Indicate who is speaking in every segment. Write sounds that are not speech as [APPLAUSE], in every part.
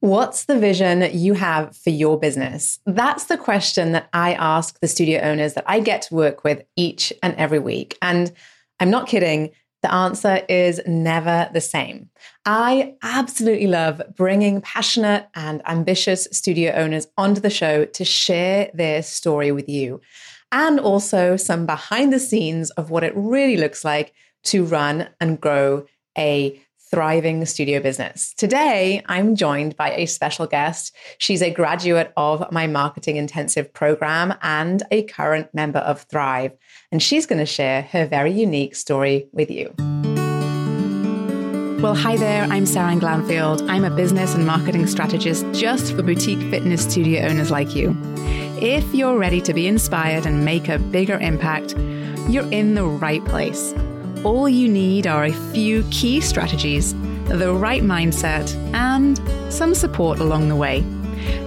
Speaker 1: What's the vision you have for your business? That's the question that I ask the studio owners that I get to work with each and every week. And I'm not kidding, the answer is never the same. I absolutely love bringing passionate and ambitious studio owners onto the show to share their story with you, and also some behind the scenes of what it really looks like to run and grow a thriving studio business. Today, I'm joined by a special guest. She's a graduate of my marketing intensive program and a current member of Thrive. And she's going to share her very unique story with you.
Speaker 2: Well, hi there. I'm Sarah Glanfield. I'm a business and marketing strategist just for boutique fitness studio owners like you. If you're ready to be inspired and make a bigger impact, you're in the right place. All you need are a few key strategies, the right mindset, and some support along the way.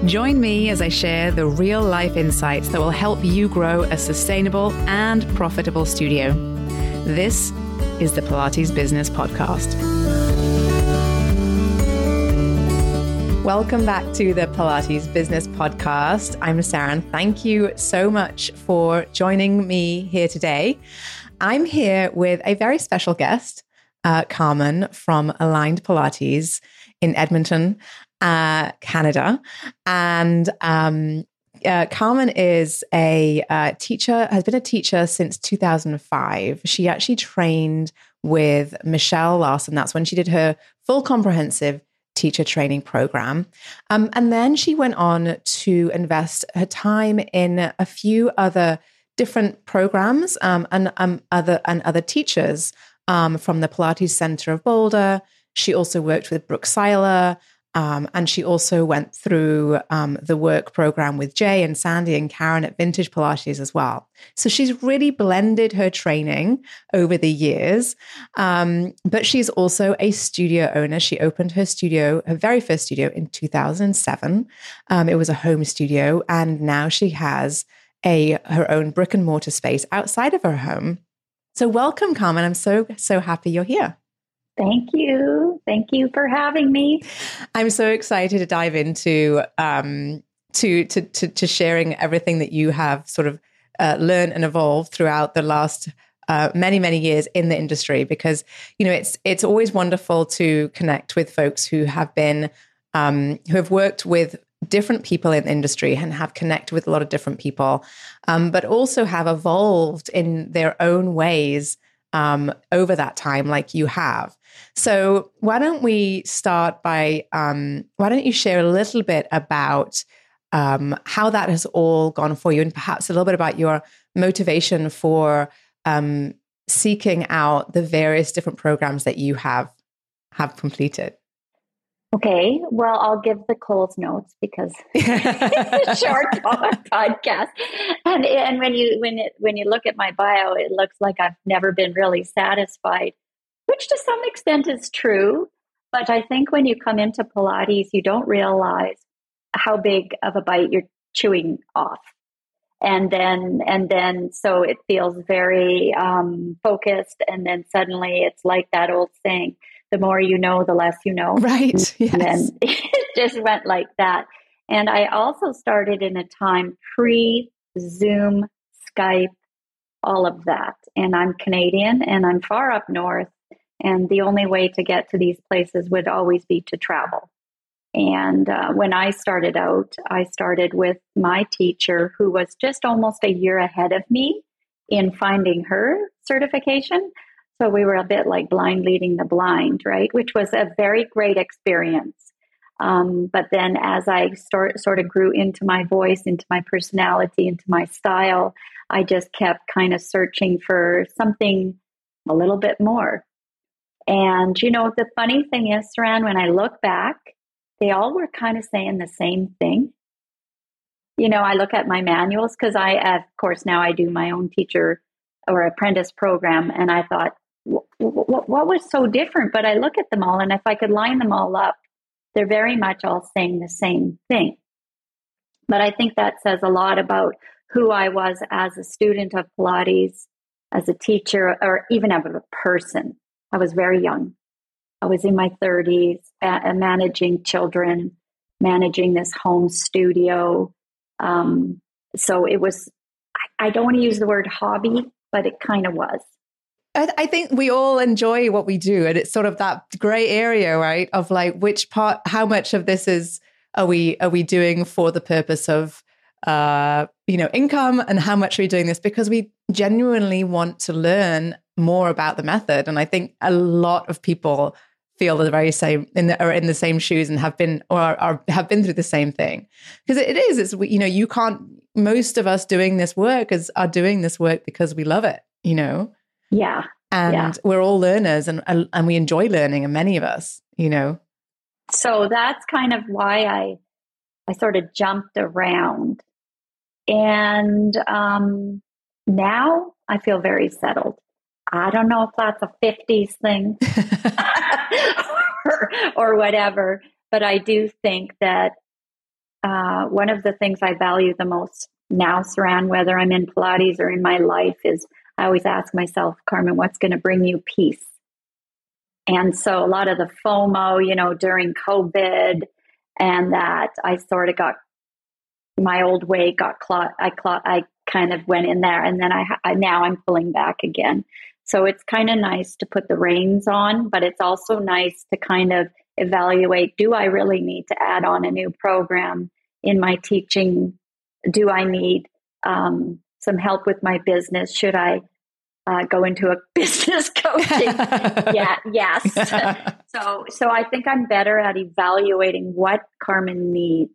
Speaker 2: Join me as I share the real life insights that will help you grow a sustainable and profitable studio. This is the Pilates Business Podcast.
Speaker 1: Welcome back to the Pilates Business Podcast. I'm Sarah, and thank you so much for joining me here today. I'm here with a very special guest, uh, Carmen from Aligned Pilates in Edmonton, uh, Canada. And um, uh, Carmen is a uh, teacher, has been a teacher since 2005. She actually trained with Michelle Larson. That's when she did her full comprehensive teacher training program. Um, and then she went on to invest her time in a few other different programs um, and um, other and other teachers um, from the Pilates Center of Boulder. She also worked with Brooke Siler, um, and she also went through um, the work program with Jay and Sandy and Karen at Vintage Pilates as well. So she's really blended her training over the years. Um, but she's also a studio owner. She opened her studio, her very first studio in 2007. Um, it was a home studio, and now she has a her own brick and mortar space outside of her home. So welcome, Carmen. I'm so so happy you're here.
Speaker 3: Thank you. Thank you for having me.
Speaker 1: I'm so excited to dive into um, to, to to to sharing everything that you have sort of uh, learned and evolved throughout the last uh, many many years in the industry because you know it's it's always wonderful to connect with folks who have been um, who have worked with different people in the industry and have connected with a lot of different people, um, but also have evolved in their own ways um, over that time, like you have. So, why don't we start by um, why don't you share a little bit about um, how that has all gone for you, and perhaps a little bit about your motivation for um, seeking out the various different programs that you have have completed.
Speaker 3: Okay, well, I'll give the Coles notes because [LAUGHS] [LAUGHS] it's a short podcast, and and when you when it when you look at my bio, it looks like I've never been really satisfied, which to some extent is true. But I think when you come into Pilates, you don't realize how big of a bite you're chewing off, and then and then so it feels very um, focused, and then suddenly it's like that old saying the more you know, the less you know.
Speaker 1: Right. Yes. [LAUGHS]
Speaker 3: And then [LAUGHS] it just went like that. And I also started in a time pre Zoom, Skype, all of that. And I'm Canadian and I'm far up north. And the only way to get to these places would always be to travel. And uh, when I started out, I started with my teacher, who was just almost a year ahead of me in finding her certification. So we were a bit like blind leading the blind, right? Which was a very great experience. Um, but then as I start, sort of grew into my voice, into my personality, into my style, I just kept kind of searching for something a little bit more. And, you know, the funny thing is, Saran, when I look back, they all were kind of saying the same thing. You know, I look at my manuals because I, of course, now I do my own teacher or apprentice program. And I thought, what, what was so different? But I look at them all, and if I could line them all up, they're very much all saying the same thing. But I think that says a lot about who I was as a student of Pilates, as a teacher, or even as a person. I was very young. I was in my 30s, uh, managing children, managing this home studio. Um, so it was, I, I don't want to use the word hobby, but it kind of was.
Speaker 1: I, think we all enjoy what we do, and it's sort of that gray area, right? Of like which part, how much of this is are we are we doing for the purpose of uh, you know income, and how much are we doing this because we genuinely want to learn more about the method? And I think a lot of people feel the very same in the, or in the same shoes and have been or are, are have been through the same thing because it is it's you know you can't most of us doing this work is are doing this work because we love it you know
Speaker 3: yeah.
Speaker 1: And
Speaker 3: yeah.
Speaker 1: we're all learners and and we enjoy learning and many of us you know.
Speaker 3: So that's kind of why i i sort of jumped around. And um now i feel very settled. I don't know if that's a 50s thing [LAUGHS] [LAUGHS] or, or, whatever, but I do think that uh, one of the things I value the most now, Saran, whether I'm in Pilates or in my life, is I always ask myself, Carmen, what's going to bring you peace? And so a lot of the FOMO, you know, during COVID, and that I sort of got my old way got clot. I clot. I kind of went in there, and then I, I now I'm pulling back again. So it's kind of nice to put the reins on, but it's also nice to kind of evaluate do I really need to add on a new program in my teaching? Do I need um, some help with my business? Should I uh, go into a [LAUGHS] business coaching? [LAUGHS] yeah, yes. [LAUGHS] so, so I think I'm better at evaluating what Carmen needs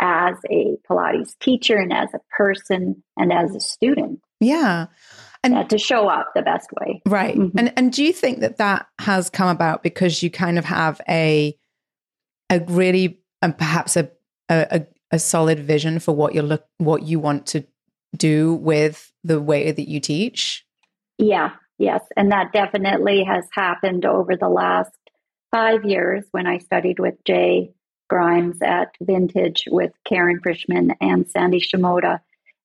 Speaker 3: as a Pilates teacher and as a person and as a student.
Speaker 1: Yeah
Speaker 3: and uh, to show up the best way.
Speaker 1: Right. Mm-hmm. And and do you think that that has come about because you kind of have a a really and perhaps a a, a solid vision for what you look what you want to do with the way that you teach?
Speaker 3: Yeah. Yes, and that definitely has happened over the last 5 years when I studied with Jay Grimes at Vintage with Karen Frischmann and Sandy Shimoda.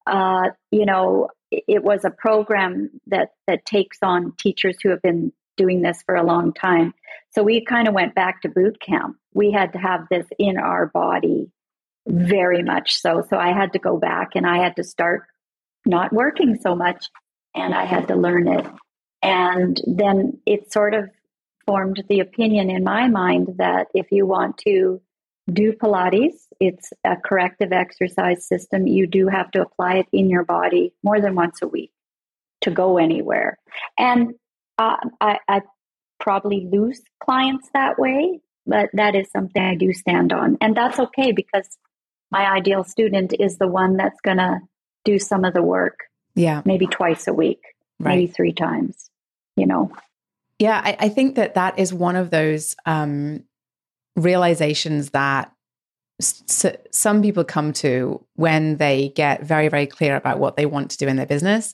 Speaker 3: Uh, you know, it was a program that that takes on teachers who have been doing this for a long time. So we kind of went back to boot camp. We had to have this in our body very much so. So I had to go back and I had to start not working so much and I had to learn it. And then it sort of formed the opinion in my mind that if you want to do Pilates. It's a corrective exercise system. You do have to apply it in your body more than once a week to go anywhere. And uh, I, I probably lose clients that way, but that is something I do stand on. And that's okay because my ideal student is the one that's going to do some of the work.
Speaker 1: Yeah.
Speaker 3: Maybe twice a week, right. maybe three times, you know.
Speaker 1: Yeah, I, I, think that that is one of those um, realizations that s- some people come to when they get very, very clear about what they want to do in their business.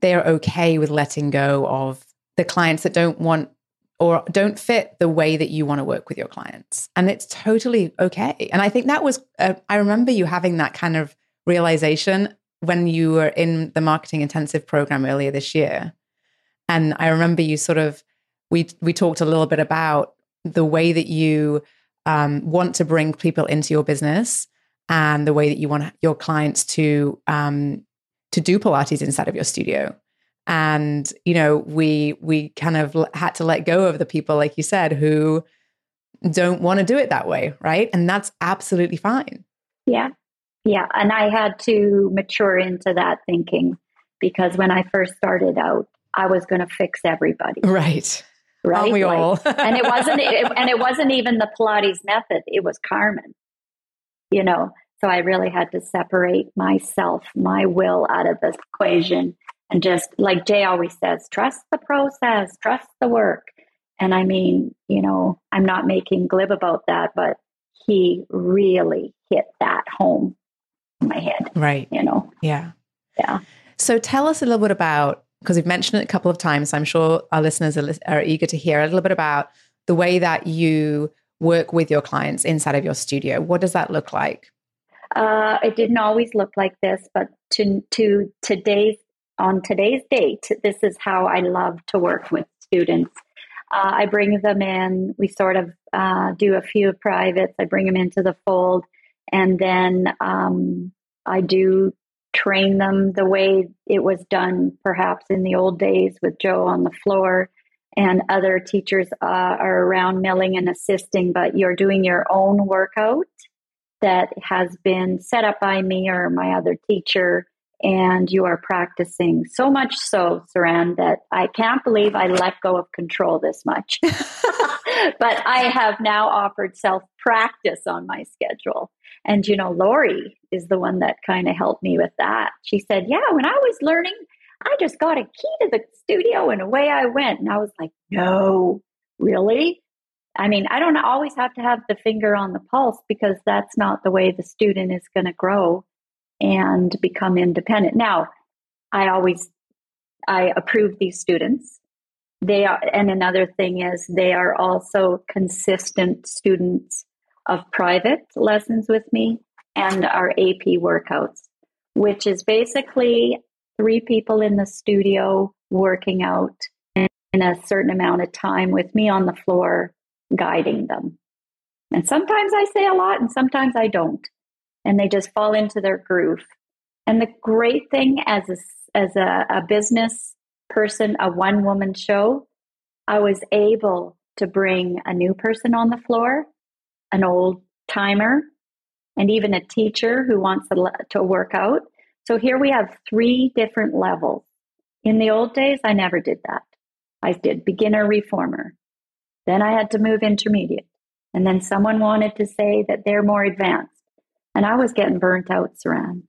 Speaker 1: They are okay with letting go of the clients that don't want or don't fit the way that you want to work with your clients. And it's totally okay. And I think that was, uh, I remember you having that kind of realization when you were in the marketing intensive program earlier this year. And I remember you sort of, we, we talked a little bit about the way that you um, want to bring people into your business and the way that you want your clients to um, to do Pilates inside of your studio. And you know, we we kind of had to let go of the people, like you said, who don't want to do it that way, right? And that's absolutely fine.
Speaker 3: Yeah, yeah. And I had to mature into that thinking because when I first started out, I was going to fix everybody.
Speaker 1: Right
Speaker 3: right?
Speaker 1: Aren't we like, all? [LAUGHS]
Speaker 3: and it wasn't, it, and it wasn't even the Pilates method. It was Carmen, you know. So I really had to separate myself, my will out of the equation, and just like Jay always says, trust the process, trust the work. And I mean, you know, I'm not making glib about that, but he really hit that home in my head.
Speaker 1: Right.
Speaker 3: You know.
Speaker 1: Yeah.
Speaker 3: Yeah.
Speaker 1: So tell us a little bit about because we've mentioned it a couple of times. I'm sure our listeners are, are eager to hear a little bit about the way that you work with your clients inside of your studio. What does that look like?
Speaker 3: Uh, it didn't always look like this, but to to today's on today's date, this is how I love to work with students. uh, I bring them in. We sort of uh, do a few privates. I bring them into the fold, and then um, I do train them the way it was done, perhaps in the old days with Joe on the floor. And other teachers uh, are around milling and assisting, but you're doing your own workout that has been set up by me or my other teacher and you are practicing so much so, Saran, that I can't believe I let go of control this much. [LAUGHS] but I have now offered self practice on my schedule. And, you know, Lori is the one that kind of helped me with that. She said, Yeah, when I was learning, I just got a key to the studio and away I went. And I was like, No, really? I mean, I don't always have to have the finger on the pulse because that's not the way the student is going to grow and become independent. Now, I always I approve these students. They are, and another thing is they are also consistent students of private lessons with me and our AP workouts, which is basically three people in the studio working out in a certain amount of time with me on the floor guiding them. And sometimes I say a lot and sometimes I don't and they just fall into their groove. And the great thing as a, as a, a business person, a one woman show, I was able to bring a new person on the floor, an old timer, and even a teacher who wants to, to work out. So here we have three different levels. In the old days, I never did that. I did beginner reformer. Then I had to move intermediate. And then someone wanted to say that they're more advanced and I was getting burnt out, Saran.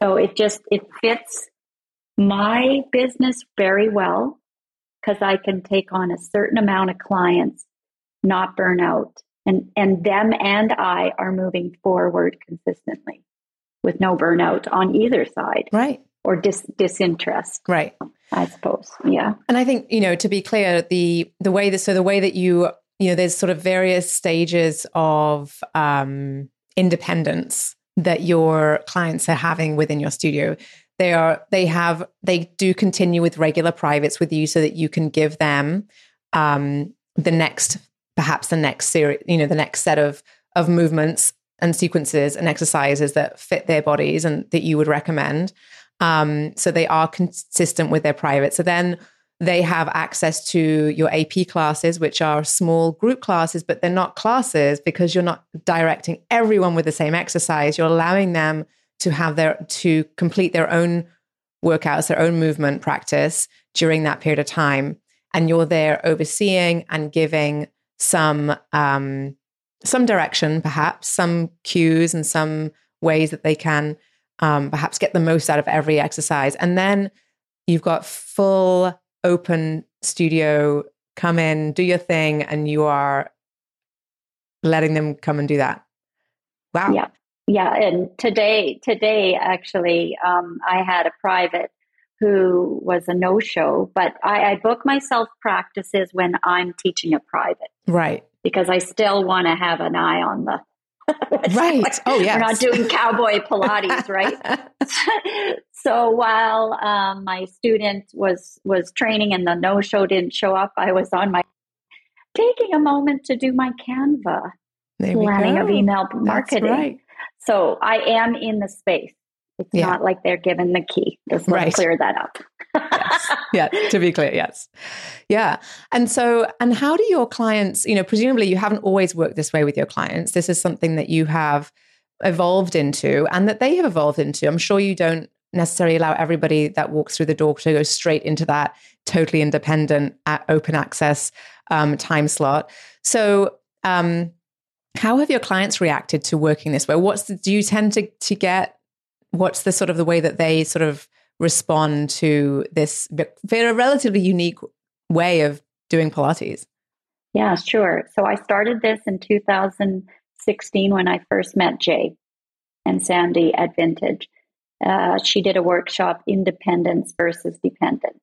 Speaker 3: So it just it fits my business very well because I can take on a certain amount of clients, not burn out, and and them and I are moving forward consistently with no burnout on either side,
Speaker 1: right?
Speaker 3: Or dis, disinterest,
Speaker 1: right?
Speaker 3: I suppose, yeah.
Speaker 1: And I think you know to be clear, the the way that so the way that you you know there's sort of various stages of um independence that your clients are having within your studio they are they have they do continue with regular privates with you so that you can give them um the next perhaps the next series you know the next set of of movements and sequences and exercises that fit their bodies and that you would recommend um so they are consistent with their private so then they have access to your AP classes, which are small group classes, but they're not classes because you're not directing everyone with the same exercise. You're allowing them to have their to complete their own workouts, their own movement practice during that period of time, and you're there overseeing and giving some um, some direction, perhaps some cues and some ways that they can um, perhaps get the most out of every exercise, and then you've got full open studio, come in, do your thing, and you are letting them come and do that. Wow.
Speaker 3: Yeah. Yeah. And today, today, actually, um, I had a private who was a no show, but I, I book myself practices when I'm teaching a private.
Speaker 1: Right.
Speaker 3: Because I still want to have an eye on the [LAUGHS]
Speaker 1: right. Oh, yeah.
Speaker 3: We're not doing cowboy Pilates, right? [LAUGHS] [LAUGHS] so while um, my student was was training and the no show didn't show up, I was on my taking a moment to do my Canva planning of email marketing. Right. So I am in the space. It's yeah. not like they're given the key. Just right. clear that up.
Speaker 1: yes. [LAUGHS] Yeah, to be clear, yes. Yeah. And so, and how do your clients, you know, presumably you haven't always worked this way with your clients. This is something that you have evolved into and that they have evolved into. I'm sure you don't necessarily allow everybody that walks through the door to go straight into that totally independent open access um, time slot. So, um, how have your clients reacted to working this way? What's the, do you tend to to get? What's the sort of the way that they sort of respond to this very relatively unique way of doing Pilates?
Speaker 3: Yeah, sure. So I started this in 2016 when I first met Jay and Sandy at Vintage. Uh, she did a workshop, Independence versus Dependence.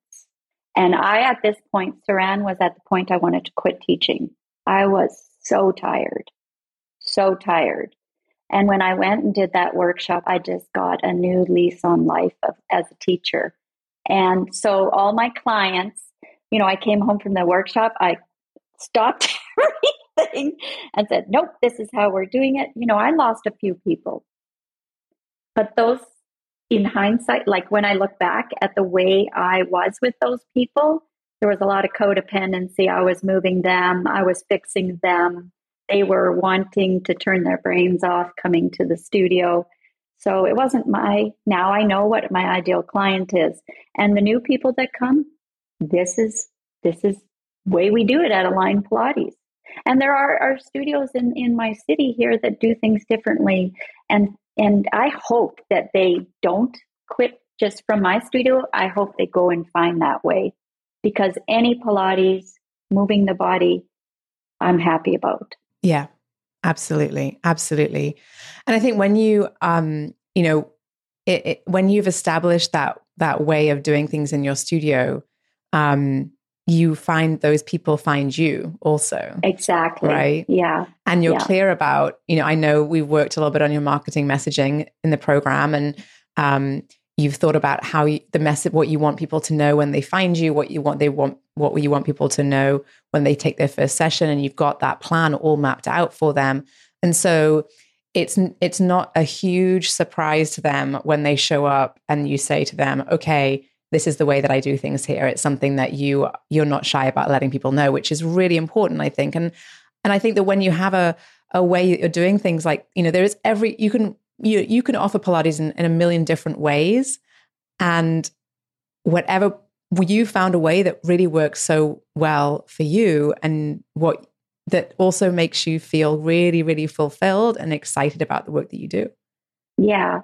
Speaker 3: And I, at this point, Saran was at the point I wanted to quit teaching. I was so tired, so tired. And when I went and did that workshop, I just got a new lease on life of, as a teacher. And so all my clients you know, I came home from the workshop, I stopped [LAUGHS] everything and said, nope, this is how we're doing it. You know, I lost a few people. But those, in hindsight, like when I look back at the way I was with those people, there was a lot of codependency. I was moving them, I was fixing them. They were wanting to turn their brains off coming to the studio. So it wasn't my, now I know what my ideal client is. And the new people that come, this is, this is way we do it at Align Pilates. And there are, are studios in, in my city here that do things differently. And and I hope that they don't quit just from my studio. I hope they go and find that way because any Pilates, moving the body, I'm happy about.
Speaker 1: Yeah, absolutely. Absolutely. And I think when you, um, you know, it, it, when you've established that that way of doing things in your studio, um, you find those people find you also.
Speaker 3: Exactly.
Speaker 1: Right.
Speaker 3: Yeah.
Speaker 1: And you're
Speaker 3: yeah.
Speaker 1: clear about, you know, I know we've worked a little bit on your marketing messaging in the program and um, you've thought about how you, the message, what you want people to know when they find you, what you want, they want, what you want people to know when they take their first session. And you've got that plan all mapped out for them. And so it's, it's not a huge surprise to them when they show up and you say to them, okay, this is the way that I do things here. It's something that you you're not shy about letting people know, which is really important, I think. And and I think that when you have a a way you're doing things like, you know, there is every you can you you can offer Pilates in, in a million different ways. And whatever you found a way that really works so well for you and what that also makes you feel really, really fulfilled and excited about the work that you do.
Speaker 3: Yeah.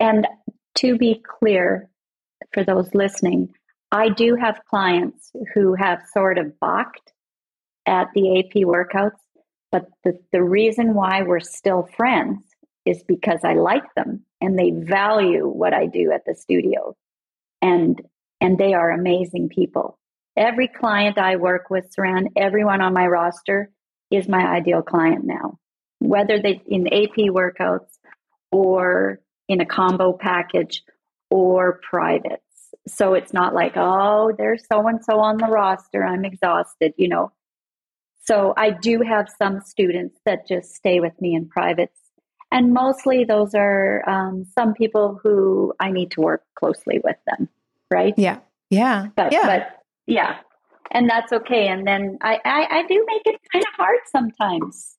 Speaker 3: And to be clear, for those listening, I do have clients who have sort of balked at the AP workouts, but the, the reason why we're still friends is because I like them and they value what I do at the studio. And and they are amazing people. Every client I work with, Saran, everyone on my roster is my ideal client now. Whether they in AP workouts or in a combo package or privates. So it's not like, oh, there's so and so on the roster. I'm exhausted, you know. So I do have some students that just stay with me in privates. And mostly those are um, some people who I need to work closely with them, right?
Speaker 1: Yeah. Yeah.
Speaker 3: But,
Speaker 1: yeah.
Speaker 3: but yeah. And that's okay. And then I, I, I do make it kind of hard sometimes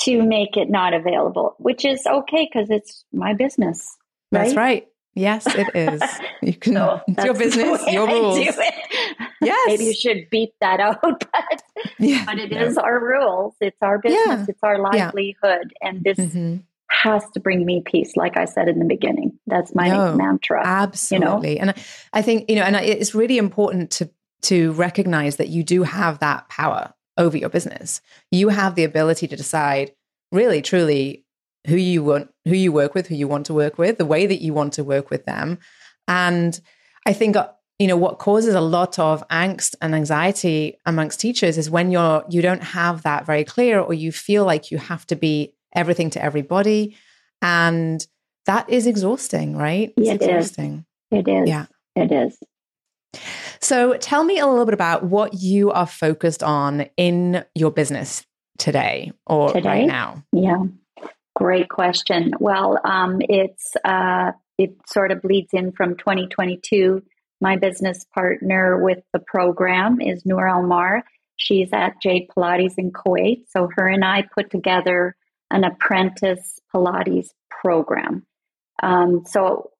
Speaker 3: to make it not available, which is okay because it's my business.
Speaker 1: Right? That's right. Yes, it is. You can. [LAUGHS] so [LAUGHS] it's your business, your rules.
Speaker 3: Yes. Maybe you should beat that [LAUGHS] out, but yeah, but it no. is our rules. It's our business. Yeah. It's our livelihood, yeah. and this mm-hmm. has to bring me peace. Like I said in the beginning, that's my no, mantra.
Speaker 1: Absolutely, you know? and I think you know, and it's really important to to recognize that you do have that power over your business. You have the ability to decide, really, truly, who you want, who you work with, who you want to work with, the way that you want to work with them. And I think uh, you know what causes a lot of angst and anxiety amongst teachers is when you're you don't have that very clear or you feel like you have to be everything to everybody. And that is exhausting right?
Speaker 3: It's it exhausting. Is. it is. Yeah. It is.
Speaker 1: So tell me a little bit about what you are focused on in your business today or today? right now.
Speaker 3: Yeah Great question. Well, um, it's uh, it sort of bleeds in from 2022. My business partner with the program is Noor Almar. She's at Jade Pilates in Kuwait. So her and I put together an apprentice Pilates program. Um, so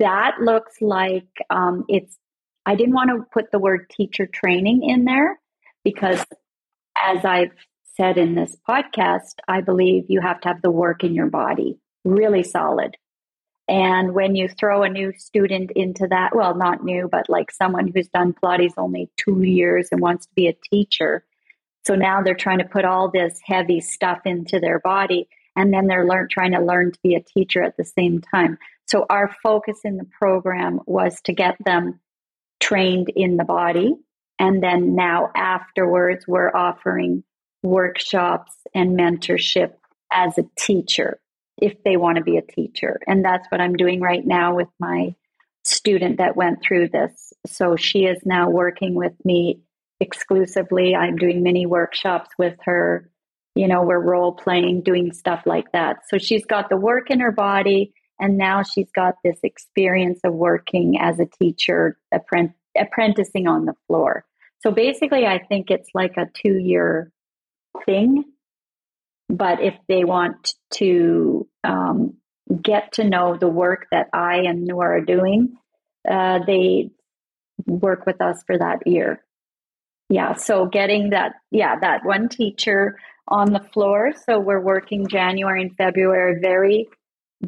Speaker 3: that looks like um, it's. I didn't want to put the word teacher training in there because, as I've said in this podcast, I believe you have to have the work in your body really solid. And when you throw a new student into that, well, not new, but like someone who's done Pilates only two years and wants to be a teacher. So now they're trying to put all this heavy stuff into their body. And then they're learn, trying to learn to be a teacher at the same time. So our focus in the program was to get them trained in the body. And then now afterwards, we're offering workshops and mentorship as a teacher if they want to be a teacher. And that's what I'm doing right now with my student that went through this so she is now working with me exclusively. I'm doing mini workshops with her. You know, we're role playing, doing stuff like that. So she's got the work in her body, and now she's got this experience of working as a teacher, apprent- apprenticing on the floor. So basically, I think it's like a two year thing. But if they want to um, get to know the work that I and Noor are doing, uh, they work with us for that year. Yeah, so getting that, yeah, that one teacher on the floor. So we're working January and February very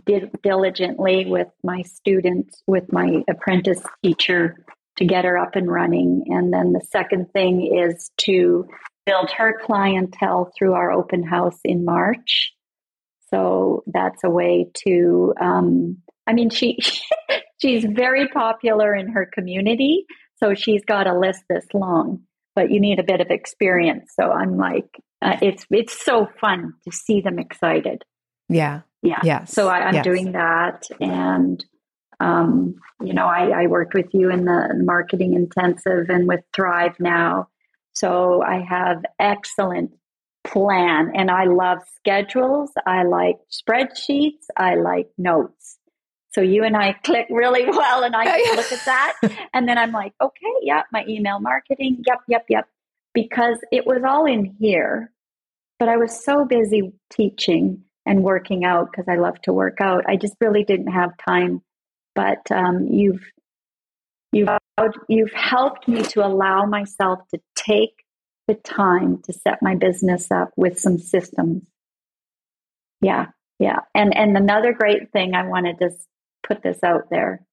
Speaker 3: di- diligently with my students, with my apprentice teacher to get her up and running. And then the second thing is to build her clientele through our open house in March. So that's a way to, um, I mean, she [LAUGHS] she's very popular in her community. So she's got a list this long, but you need a bit of experience. So I'm like, uh, it's it's so fun to see them excited.
Speaker 1: Yeah.
Speaker 3: Yeah.
Speaker 1: Yeah.
Speaker 3: So I, am
Speaker 1: yes.
Speaker 3: doing that, and um, you know, I, I worked with you in the marketing intensive and with Thrive now. So I have excellent plan, and I love schedules. I like spreadsheets. I like notes. So you and I [LAUGHS] click really well, and I look at that, and then I'm like, okay, yeah, my email marketing, yep, yep, yep, because it was all in here, but I was so busy teaching and working out because I love to work out. I just really didn't have time. But um, you've you've you've helped me to allow myself to take the time to set my business up with some systems. Yeah, yeah, and and another great thing I wanted to just put this out there.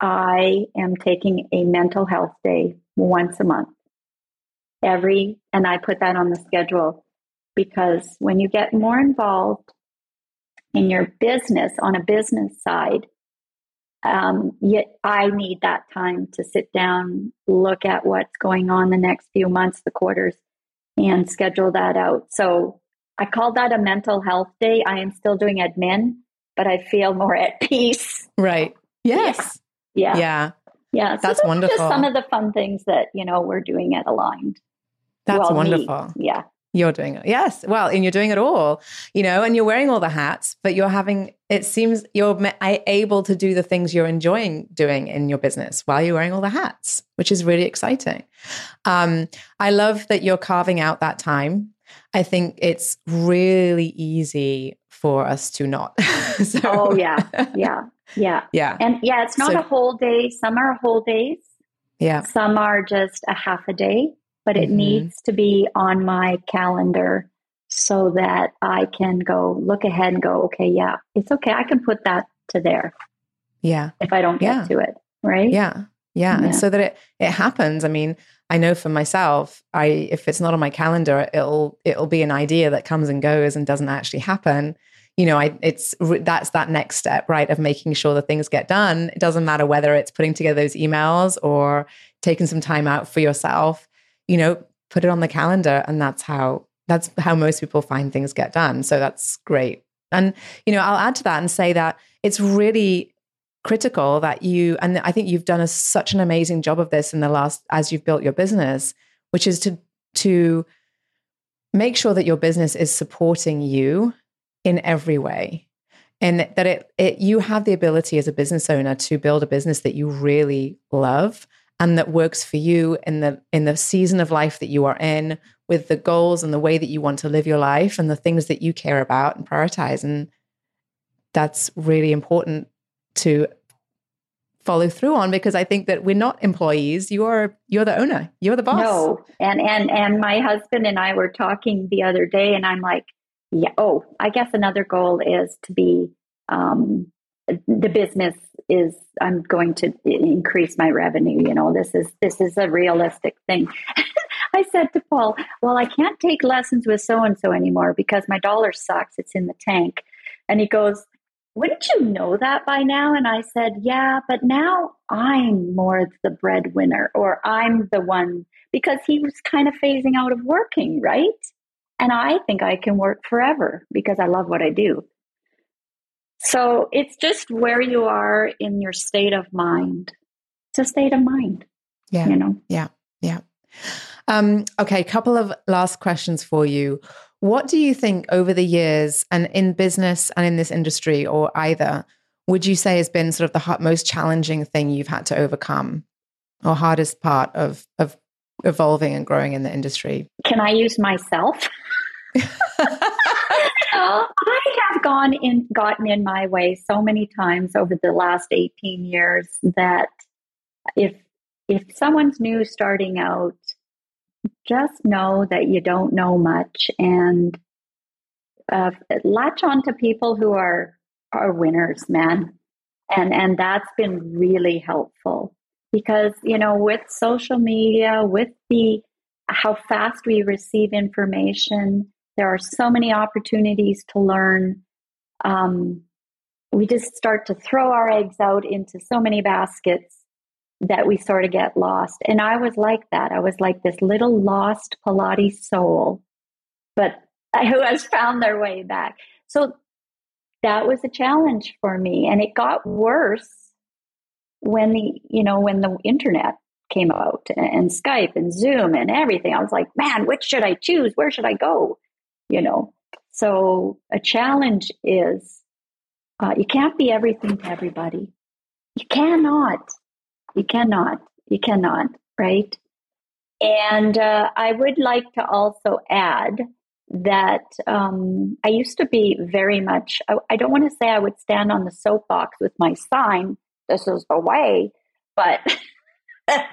Speaker 3: I am taking a mental health day once a month. Every, and I put that on the schedule because when you get more involved in your business on a business side, um, yet I need that time to sit down, look at what's going on the next few months, the quarters, and schedule that out. So I call that a mental health day. I am still doing admin, but I feel more at [LAUGHS] peace.
Speaker 1: Right. Yes.
Speaker 3: Yeah.
Speaker 1: Yeah.
Speaker 3: Yeah.
Speaker 1: So that's wonderful.
Speaker 3: Just some of the fun things that, you know, we're doing at Aligned.
Speaker 1: That's
Speaker 3: well,
Speaker 1: wonderful.
Speaker 3: Me. Yeah.
Speaker 1: You're doing it. Yes. Well, and you're doing it all, you know, and you're wearing all the hats, but you're having, it seems you're able to do the things you're enjoying doing in your business while you're wearing all the hats, which is really exciting. Um, I love that you're carving out that time. I think it's really easy for us to not. [LAUGHS]
Speaker 3: so, oh, yeah. Yeah. Yeah. [LAUGHS]
Speaker 1: Yeah.
Speaker 3: And yeah, it's not so, a whole day. Some are whole days.
Speaker 1: Yeah.
Speaker 3: Some are just a half a day but it mm-hmm. needs to be on my calendar so that I can go look ahead and go, okay, yeah, it's okay. I can put that to there.
Speaker 1: Yeah.
Speaker 3: If I don't get
Speaker 1: yeah.
Speaker 3: to it. Right.
Speaker 1: Yeah. yeah. Yeah. And so that it, it happens. I mean, I know for myself, I if it's not on my calendar, it'll it'll be an idea that comes and goes and doesn't actually happen. You know, I it's that's that next step, right, of making sure that things get done. It doesn't matter whether it's putting together those emails or taking some time out for yourself you know, put it on the calendar and that's how that's how most people find things get done. So that's great. And you know, I'll add to that and say that it's really critical that you and I think you've done a, such an amazing job of this in the last as you've built your business, which is to to make sure that your business is supporting you in every way and that it, it you have the ability as a business owner to build a business that you really love and that works for you in the in the season of life that you are in with the goals and the way that you want to live your life and the things that you care about and prioritize and that's really important to follow through on because I think that we're not employees. You are you're the owner. You're the boss.
Speaker 3: No. And and and my husband and I were talking the other day and I'm like, yeah, oh, I guess another goal is to be um the business is I'm going to increase my revenue. You know, this is this is a realistic thing. [LAUGHS] I said to Paul, "Well, I can't take lessons with so and so anymore because my dollar sucks. It's in the tank." And he goes, "Wouldn't you know that by now?" And I said, "Yeah, but now I'm more the breadwinner, or I'm the one because he was kind of phasing out of working, right?" And I think I can work forever because I love what I do. So it's just where you are in your state of mind. it's a state of mind.
Speaker 1: Yeah.
Speaker 3: You know?
Speaker 1: Yeah. Yeah. Um, okay, a couple of last questions for you. What do you think over the years and in business and in this industry or either, would you say has been sort of the most challenging thing you've had to overcome or hardest part of, of evolving and growing in the industry?
Speaker 3: Can I use myself? [LAUGHS] I have gone in, gotten in my way so many times over the last 18 years that if if someone's new starting out, just know that you don't know much and uh, latch on to people who are are winners, man. And and that's been really helpful because you know with social media, with the how fast we receive information, there are so many opportunities to learn. Um, we just start to throw our eggs out into so many baskets that we sort of get lost. And I was like that. I was like this little lost Pilates soul, but [LAUGHS] who has found their way back. So that was a challenge for me. And it got worse when the, you know, when the internet came out and Skype and Zoom and everything. I was like, man, which should I choose? Where should I go? You know, so a challenge is uh, you can't be everything to everybody. You cannot. You cannot. You cannot, right? And uh, I would like to also add that um, I used to be very much, I, I don't want to say I would stand on the soapbox with my sign, this is the way, but [LAUGHS]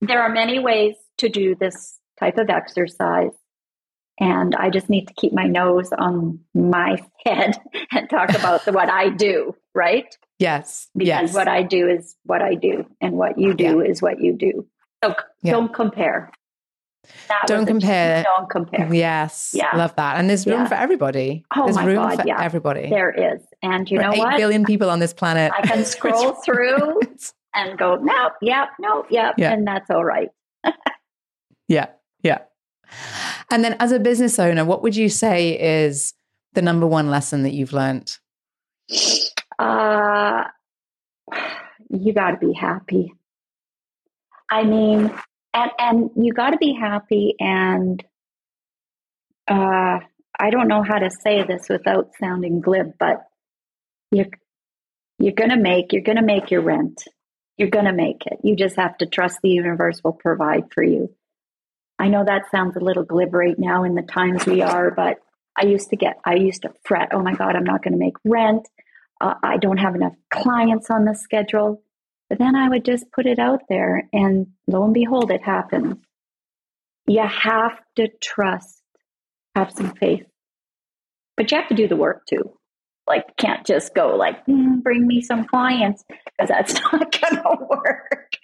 Speaker 3: there are many ways to do this type of exercise. And I just need to keep my nose on my [LAUGHS] head and talk about the, what I do, right?
Speaker 1: Yes.
Speaker 3: Because
Speaker 1: yes.
Speaker 3: what I do is what I do, and what you do yeah. is what you do. So yeah. don't compare.
Speaker 1: That don't compare.
Speaker 3: Don't compare.
Speaker 1: Yes. Yeah. Love that. And there's room yeah. for everybody. Oh there's
Speaker 3: my
Speaker 1: room
Speaker 3: God,
Speaker 1: for
Speaker 3: yeah.
Speaker 1: everybody.
Speaker 3: There is. And you know
Speaker 1: eight
Speaker 3: what?
Speaker 1: Eight billion people on this planet.
Speaker 3: I can [LAUGHS] scroll through and go, nope, yep, nope, yep. Yeah. And that's all right. [LAUGHS]
Speaker 1: yeah. And then as a business owner, what would you say is the number one lesson that you've learned?
Speaker 3: Uh, you got to be happy. I mean, and and you got to be happy and uh, I don't know how to say this without sounding glib, but you're you're gonna make you're gonna make your rent. You're gonna make it. You just have to trust the universe will provide for you. I know that sounds a little glib right now in the times we are, but I used to get I used to fret. Oh my God, I'm not going to make rent. Uh, I don't have enough clients on the schedule. But then I would just put it out there, and lo and behold, it happens. You have to trust, have some faith, but you have to do the work too. Like, can't just go like, mm, bring me some clients because that's [LAUGHS] not going to work.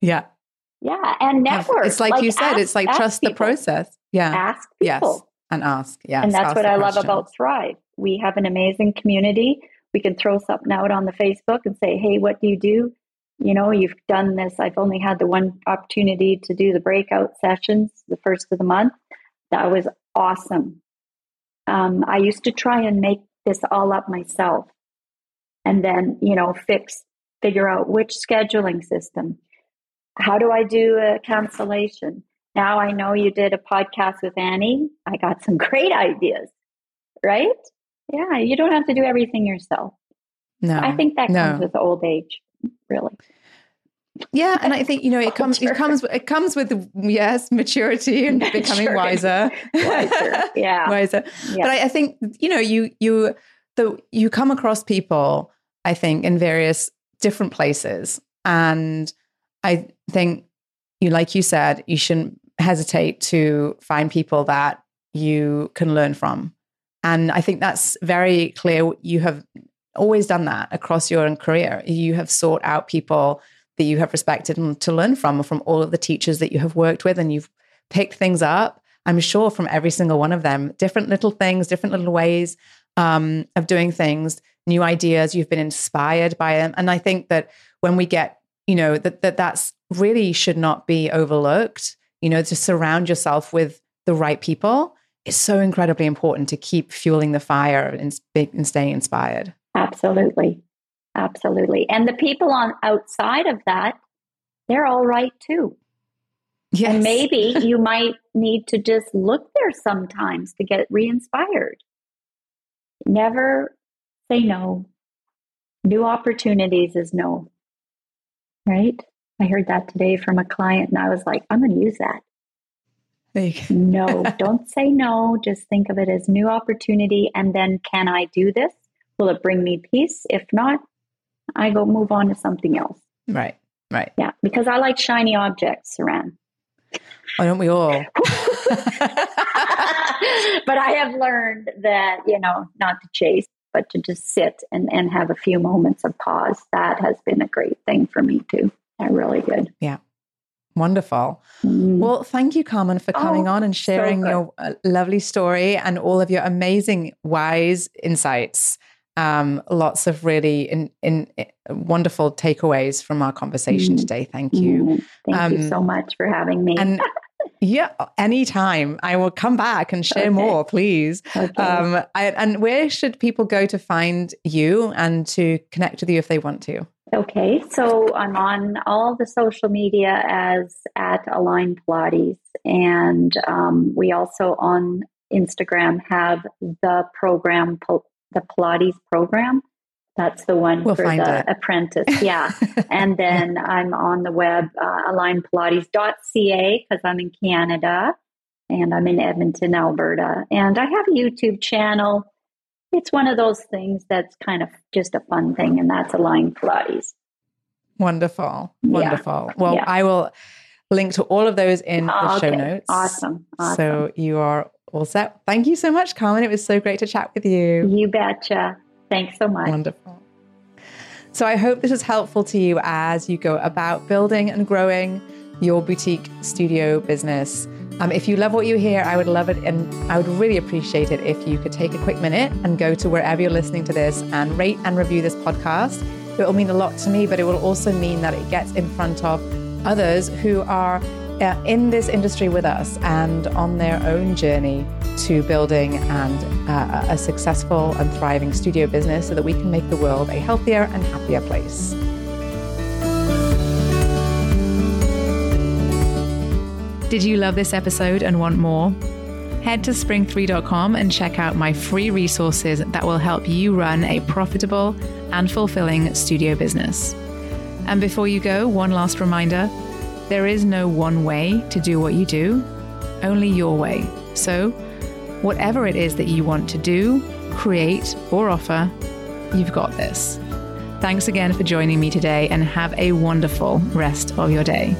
Speaker 1: Yeah.
Speaker 3: Yeah. And network.
Speaker 1: It's like, like you said,
Speaker 3: ask,
Speaker 1: it's like trust people. the process. Yeah.
Speaker 3: Ask people.
Speaker 1: Yes. And ask. Yes.
Speaker 3: And that's what I
Speaker 1: questions.
Speaker 3: love about Thrive. We have an amazing community we can throw something out on the Facebook and say, hey, what do you do? You know, you've done this. I've only had the one opportunity to do the breakout sessions the first of the month. That was awesome. Um, I used to try and make this all up myself and then, you know, fix, figure out which scheduling system. How do I do a cancellation? Now I know you did a podcast with Annie. I got some [LAUGHS] great ideas, right? Yeah, you don't have to do everything yourself.
Speaker 1: No,
Speaker 3: I think that
Speaker 1: no.
Speaker 3: comes with old age, really.
Speaker 1: Yeah, and I think you know it comes it comes it comes with yes maturity and [LAUGHS] becoming wiser,
Speaker 3: wiser, [LAUGHS] yeah,
Speaker 1: wiser. Yeah. But I, I, think you know you you the you come across people I think in various different places, and I think you like you said you shouldn't hesitate to find people that you can learn from and I think that's very clear. You have always done that across your own career. You have sought out people that you have respected and to learn from, from all of the teachers that you have worked with, and you've picked things up. I'm sure from every single one of them, different little things, different little ways um, of doing things, new ideas. You've been inspired by them, and I think that when we get, you know, that that that's really should not be overlooked. You know, to surround yourself with the right people is so incredibly important to keep fueling the fire and, and staying inspired.
Speaker 3: Absolutely. Absolutely. And the people on outside of that, they're all right too. Yes. And maybe you might need to just look there sometimes to get re inspired. Never say no. New opportunities is no. Right? I heard that today from a client and I was like, I'm going to use that. no, [LAUGHS] don't say no. Just think of it as new opportunity. And then, can I do this? Will it bring me peace? If not, I go move on to something else.
Speaker 1: Right, right.
Speaker 3: Yeah, because I like shiny objects, Saran.
Speaker 1: Why don't we all? [LAUGHS] [LAUGHS]
Speaker 3: but I have learned that, you know, not to chase, but to just sit and, and have a few moments of pause. That has been a great thing for me too. I really good.
Speaker 1: Yeah. Wonderful. Mm. Well, thank you, Carmen, for coming oh, on and sharing so your uh, lovely story and all of your amazing, wise insights. Um, lots of really in, in, in, wonderful takeaways from our conversation mm. today. Thank you.
Speaker 3: Mm. Thank um, you so much for having me.
Speaker 1: And [LAUGHS] yeah, anytime. I will come back and share okay. more, please. Okay. Um, I, and where should people go to find you and to connect with you if they want to?
Speaker 3: Okay, so I'm on all the social media as at Align Pilates, and um, we also on Instagram have the program, the Pilates program. That's the one we'll for the it. [LAUGHS] apprentice. Yeah. and then [LAUGHS] I'm on the web, uh, alignpilates.ca, because I'm in Canada and I'm in Edmonton, Alberta. And I have a YouTube channel. It's one of those things that's kind of just a fun thing, and that's Align Pilates.
Speaker 1: Wonderful. Wonderful. Yeah. Well, yeah. I will link to all of those in the okay. show notes.
Speaker 3: Awesome. awesome.
Speaker 1: So you are all set. Thank you so much, Carmen. It was so great to chat with you.
Speaker 3: You betcha. Thanks so much.
Speaker 1: Wonderful. So I hope this is helpful to you as you go about building and growing your boutique studio business. Um, if you love what you hear, I would love it and I would really appreciate it if you could take a quick minute and go to wherever you're listening to this and rate and review this podcast. It will mean a lot to me, but it will also mean that it gets in front of others who are in this industry with us and on their own journey to building and uh, a successful and thriving studio business so that we can make the world a healthier and happier place.
Speaker 2: Did you love this episode and want more? Head to spring3.com and check out my free resources that will help you run a profitable and fulfilling studio business. And before you go, one last reminder there is no one way to do what you do, only your way. So, whatever it is that you want to do, create, or offer, you've got this. Thanks again for joining me today and have a wonderful rest of your day.